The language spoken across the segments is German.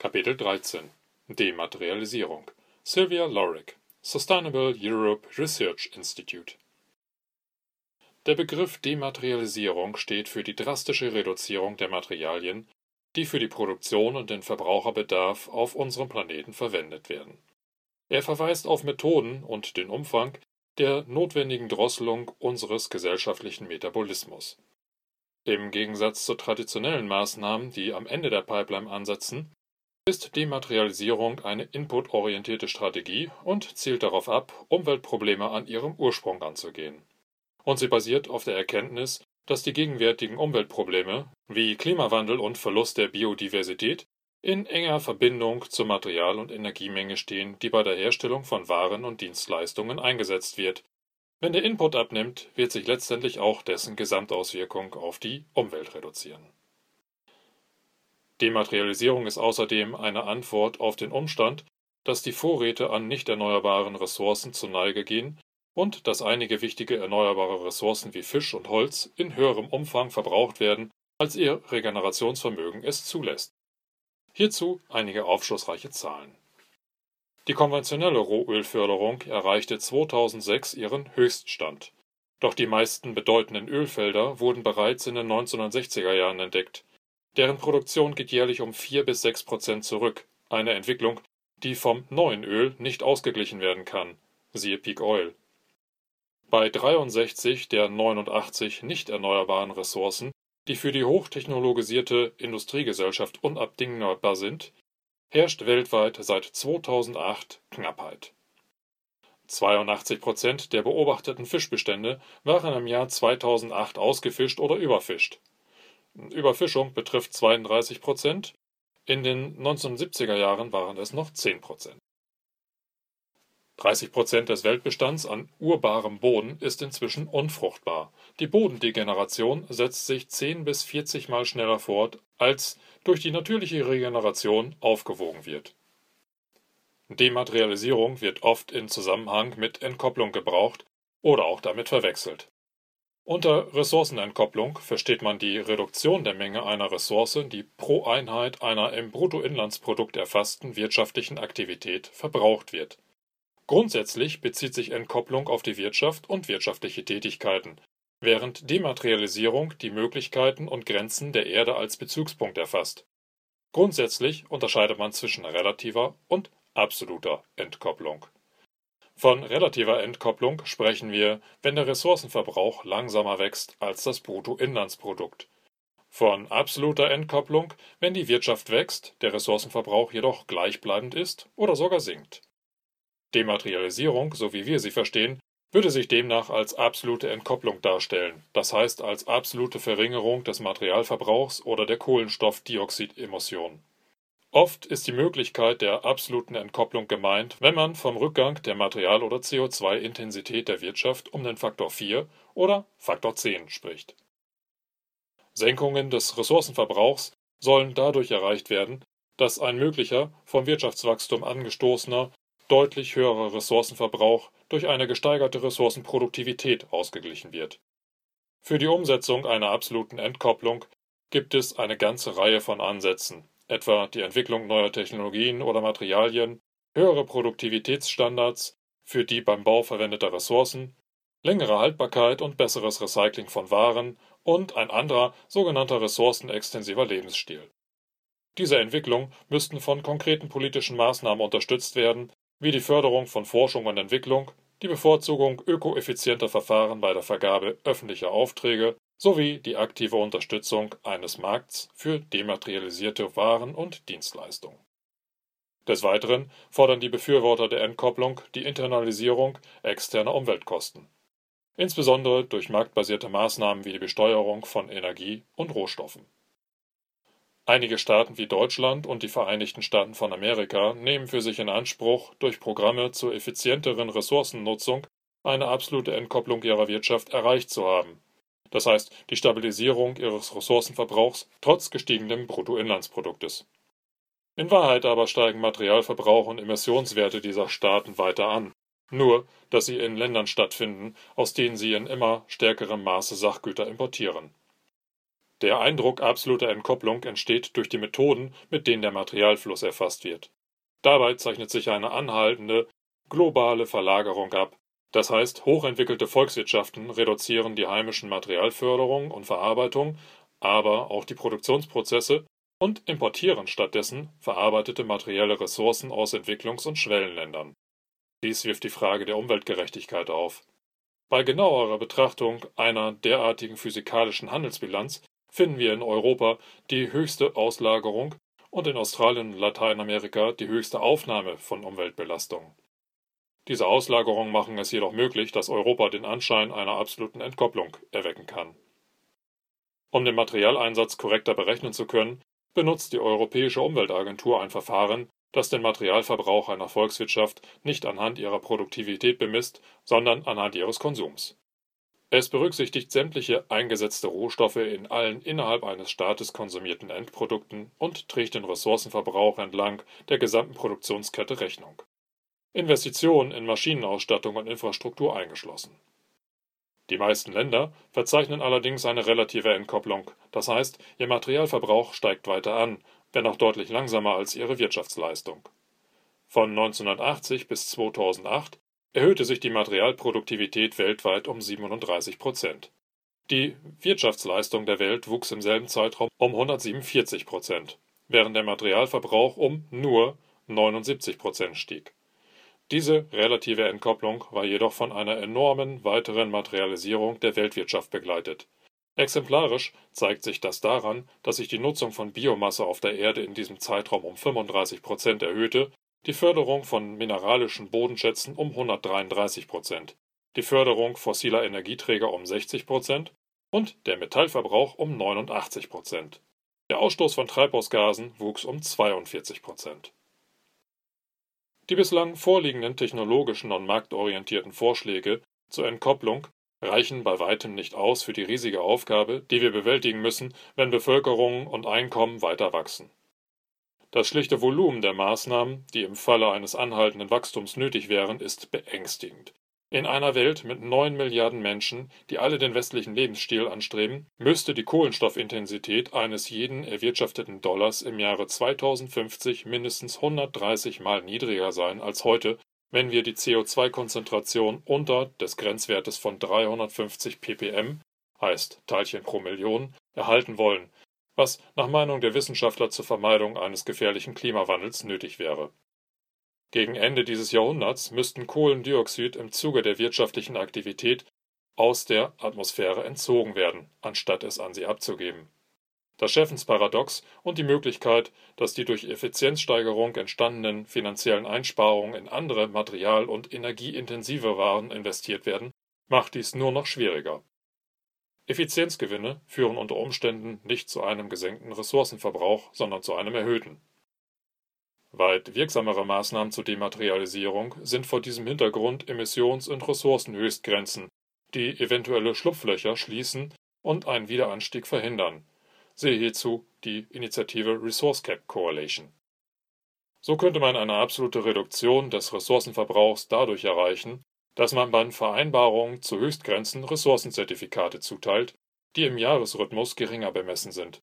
Kapitel 13 Dematerialisierung Sylvia Lorick Sustainable Europe Research Institute Der Begriff Dematerialisierung steht für die drastische Reduzierung der Materialien, die für die Produktion und den Verbraucherbedarf auf unserem Planeten verwendet werden. Er verweist auf Methoden und den Umfang der notwendigen Drosselung unseres gesellschaftlichen Metabolismus. Im Gegensatz zu traditionellen Maßnahmen, die am Ende der Pipeline ansetzen, ist Dematerialisierung eine inputorientierte Strategie und zielt darauf ab, Umweltprobleme an ihrem Ursprung anzugehen. Und sie basiert auf der Erkenntnis, dass die gegenwärtigen Umweltprobleme wie Klimawandel und Verlust der Biodiversität in enger Verbindung zur Material- und Energiemenge stehen, die bei der Herstellung von Waren und Dienstleistungen eingesetzt wird. Wenn der Input abnimmt, wird sich letztendlich auch dessen Gesamtauswirkung auf die Umwelt reduzieren. Dematerialisierung ist außerdem eine Antwort auf den Umstand, dass die Vorräte an nicht erneuerbaren Ressourcen zur Neige gehen und dass einige wichtige erneuerbare Ressourcen wie Fisch und Holz in höherem Umfang verbraucht werden, als ihr Regenerationsvermögen es zulässt. Hierzu einige aufschlussreiche Zahlen. Die konventionelle Rohölförderung erreichte 2006 ihren Höchststand. Doch die meisten bedeutenden Ölfelder wurden bereits in den 1960er Jahren entdeckt. Deren Produktion geht jährlich um 4 bis 6 Prozent zurück, eine Entwicklung, die vom neuen Öl nicht ausgeglichen werden kann. Siehe Peak Oil. Bei 63 der 89 nicht erneuerbaren Ressourcen die für die hochtechnologisierte Industriegesellschaft unabdingbar sind, herrscht weltweit seit 2008 Knappheit. 82 Prozent der beobachteten Fischbestände waren im Jahr 2008 ausgefischt oder überfischt. Überfischung betrifft 32 Prozent, in den 1970er Jahren waren es noch 10 Prozent. 30 Prozent des Weltbestands an urbarem Boden ist inzwischen unfruchtbar. Die Bodendegeneration setzt sich 10 bis 40 Mal schneller fort, als durch die natürliche Regeneration aufgewogen wird. Dematerialisierung wird oft in Zusammenhang mit Entkopplung gebraucht oder auch damit verwechselt. Unter Ressourcenentkopplung versteht man die Reduktion der Menge einer Ressource, die pro Einheit einer im Bruttoinlandsprodukt erfassten wirtschaftlichen Aktivität verbraucht wird Grundsätzlich bezieht sich Entkopplung auf die Wirtschaft und wirtschaftliche Tätigkeiten, während Dematerialisierung die Möglichkeiten und Grenzen der Erde als Bezugspunkt erfasst. Grundsätzlich unterscheidet man zwischen relativer und absoluter Entkopplung. Von relativer Entkopplung sprechen wir, wenn der Ressourcenverbrauch langsamer wächst als das Bruttoinlandsprodukt. Von absoluter Entkopplung, wenn die Wirtschaft wächst, der Ressourcenverbrauch jedoch gleichbleibend ist oder sogar sinkt Dematerialisierung, so wie wir sie verstehen, würde sich demnach als absolute Entkopplung darstellen, das heißt als absolute Verringerung des Materialverbrauchs oder der Kohlenstoffdioxidemission. Oft ist die Möglichkeit der absoluten Entkopplung gemeint, wenn man vom Rückgang der Material- oder CO2-Intensität der Wirtschaft um den Faktor 4 oder Faktor 10 spricht. Senkungen des Ressourcenverbrauchs sollen dadurch erreicht werden, dass ein möglicher, vom Wirtschaftswachstum angestoßener deutlich höherer Ressourcenverbrauch durch eine gesteigerte Ressourcenproduktivität ausgeglichen wird. Für die Umsetzung einer absoluten Entkopplung gibt es eine ganze Reihe von Ansätzen, etwa die Entwicklung neuer Technologien oder Materialien, höhere Produktivitätsstandards für die beim Bau verwendeter Ressourcen, längere Haltbarkeit und besseres Recycling von Waren und ein anderer sogenannter ressourcenextensiver Lebensstil. Diese Entwicklungen müssten von konkreten politischen Maßnahmen unterstützt werden, wie die Förderung von Forschung und Entwicklung, die Bevorzugung ökoeffizienter Verfahren bei der Vergabe öffentlicher Aufträge sowie die aktive Unterstützung eines Markts für dematerialisierte Waren und Dienstleistungen. Des Weiteren fordern die Befürworter der Entkopplung die Internalisierung externer Umweltkosten, insbesondere durch marktbasierte Maßnahmen wie die Besteuerung von Energie und Rohstoffen Einige Staaten wie Deutschland und die Vereinigten Staaten von Amerika nehmen für sich in Anspruch, durch Programme zur effizienteren Ressourcennutzung eine absolute Entkopplung ihrer Wirtschaft erreicht zu haben, das heißt die Stabilisierung ihres Ressourcenverbrauchs trotz gestiegenem Bruttoinlandsproduktes. In Wahrheit aber steigen Materialverbrauch und Emissionswerte dieser Staaten weiter an, nur dass sie in Ländern stattfinden, aus denen sie in immer stärkerem Maße Sachgüter importieren Der Eindruck absoluter Entkopplung entsteht durch die Methoden, mit denen der Materialfluss erfasst wird. Dabei zeichnet sich eine anhaltende, globale Verlagerung ab, das heißt, hochentwickelte Volkswirtschaften reduzieren die heimischen Materialförderung und Verarbeitung, aber auch die Produktionsprozesse und importieren stattdessen verarbeitete materielle Ressourcen aus Entwicklungs- und Schwellenländern. Dies wirft die Frage der Umweltgerechtigkeit auf. Bei genauerer Betrachtung einer derartigen physikalischen Handelsbilanz finden wir in Europa die höchste Auslagerung und in Australien und Lateinamerika die höchste Aufnahme von Umweltbelastungen. Diese Auslagerungen machen es jedoch möglich, dass Europa den Anschein einer absoluten Entkopplung erwecken kann. Um den Materialeinsatz korrekter berechnen zu können, benutzt die Europäische Umweltagentur ein Verfahren, das den Materialverbrauch einer Volkswirtschaft nicht anhand ihrer Produktivität bemisst, sondern anhand ihres Konsums. Es berücksichtigt sämtliche eingesetzte Rohstoffe in allen innerhalb eines Staates konsumierten Endprodukten und trägt den Ressourcenverbrauch entlang der gesamten Produktionskette Rechnung. Investitionen in Maschinenausstattung und Infrastruktur eingeschlossen. Die meisten Länder verzeichnen allerdings eine relative Entkopplung, das heißt, ihr Materialverbrauch steigt weiter an, wenn auch deutlich langsamer als ihre Wirtschaftsleistung. Von 1980 bis 2008 erhöhte sich die Materialproduktivität weltweit um 37 Prozent. Die Wirtschaftsleistung der Welt wuchs im selben Zeitraum um 147 Prozent, während der Materialverbrauch um nur 79 Prozent stieg. Diese relative Entkopplung war jedoch von einer enormen weiteren Materialisierung der Weltwirtschaft begleitet. Exemplarisch zeigt sich das daran, dass sich die Nutzung von Biomasse auf der Erde in diesem Zeitraum um 35 Prozent erhöhte, die Förderung von mineralischen Bodenschätzen um 133 Prozent, die Förderung fossiler Energieträger um 60 Prozent und der Metallverbrauch um 89 Prozent. Der Ausstoß von Treibhausgasen wuchs um 42 Prozent. Die bislang vorliegenden technologischen und marktorientierten Vorschläge zur Entkopplung reichen bei weitem nicht aus für die riesige Aufgabe, die wir bewältigen müssen, wenn Bevölkerung und Einkommen weiter wachsen. Das schlichte Volumen der Maßnahmen, die im Falle eines anhaltenden Wachstums nötig wären, ist beängstigend. In einer Welt mit neun Milliarden Menschen, die alle den westlichen Lebensstil anstreben, müsste die Kohlenstoffintensität eines jeden erwirtschafteten Dollars im Jahre 2050 mindestens 130 Mal niedriger sein als heute, wenn wir die CO2-Konzentration unter des Grenzwertes von 350 ppm, heißt Teilchen pro Million, erhalten wollen, was nach Meinung der Wissenschaftler zur Vermeidung eines gefährlichen Klimawandels nötig wäre gegen Ende dieses Jahrhunderts müssten Kohlendioxid im Zuge der wirtschaftlichen Aktivität aus der Atmosphäre entzogen werden, anstatt es an sie abzugeben. Das Scheffens-Paradox und die Möglichkeit, dass die durch Effizienzsteigerung entstandenen finanziellen Einsparungen in andere material- und energieintensive Waren investiert werden, macht dies nur noch schwieriger. Effizienzgewinne führen unter Umständen nicht zu einem gesenkten Ressourcenverbrauch, sondern zu einem erhöhten Weit wirksamere Maßnahmen zur Dematerialisierung sind vor diesem Hintergrund Emissions und Ressourcenhöchstgrenzen, die eventuelle Schlupflöcher schließen und einen Wiederanstieg verhindern (siehe hierzu die Initiative Resource Cap Coalition). So könnte man eine absolute Reduktion des Ressourcenverbrauchs dadurch erreichen, dass man bei Vereinbarungen zu Höchstgrenzen Ressourcenzertifikate zuteilt, die im Jahresrhythmus geringer bemessen sind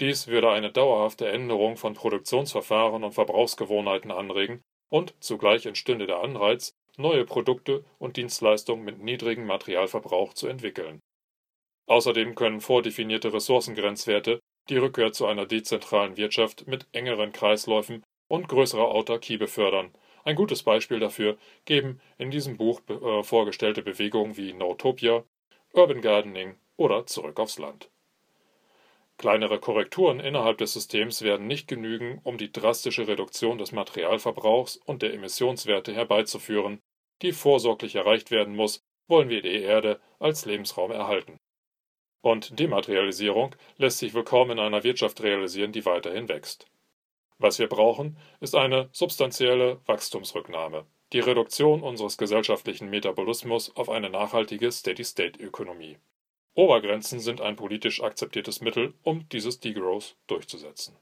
dies würde eine dauerhafte Änderung von Produktionsverfahren und Verbrauchsgewohnheiten anregen und zugleich entstünde der Anreiz, neue Produkte und Dienstleistungen mit niedrigem Materialverbrauch zu entwickeln. Außerdem können vordefinierte Ressourcengrenzwerte die Rückkehr zu einer dezentralen Wirtschaft mit engeren Kreisläufen und größerer Autarkie befördern. Ein gutes Beispiel dafür geben in diesem Buch äh, vorgestellte Bewegungen wie Notopia, Urban Gardening oder Zurück aufs Land Kleinere Korrekturen innerhalb des Systems werden nicht genügen, um die drastische Reduktion des Materialverbrauchs und der Emissionswerte herbeizuführen, die vorsorglich erreicht werden muss, wollen wir die Erde als Lebensraum erhalten. Und Dematerialisierung lässt sich wohl kaum in einer Wirtschaft realisieren, die weiterhin wächst. Was wir brauchen, ist eine substanzielle Wachstumsrücknahme, die Reduktion unseres gesellschaftlichen Metabolismus auf eine nachhaltige Steady-State-Ökonomie. Obergrenzen sind ein politisch akzeptiertes Mittel, um dieses Degrowth durchzusetzen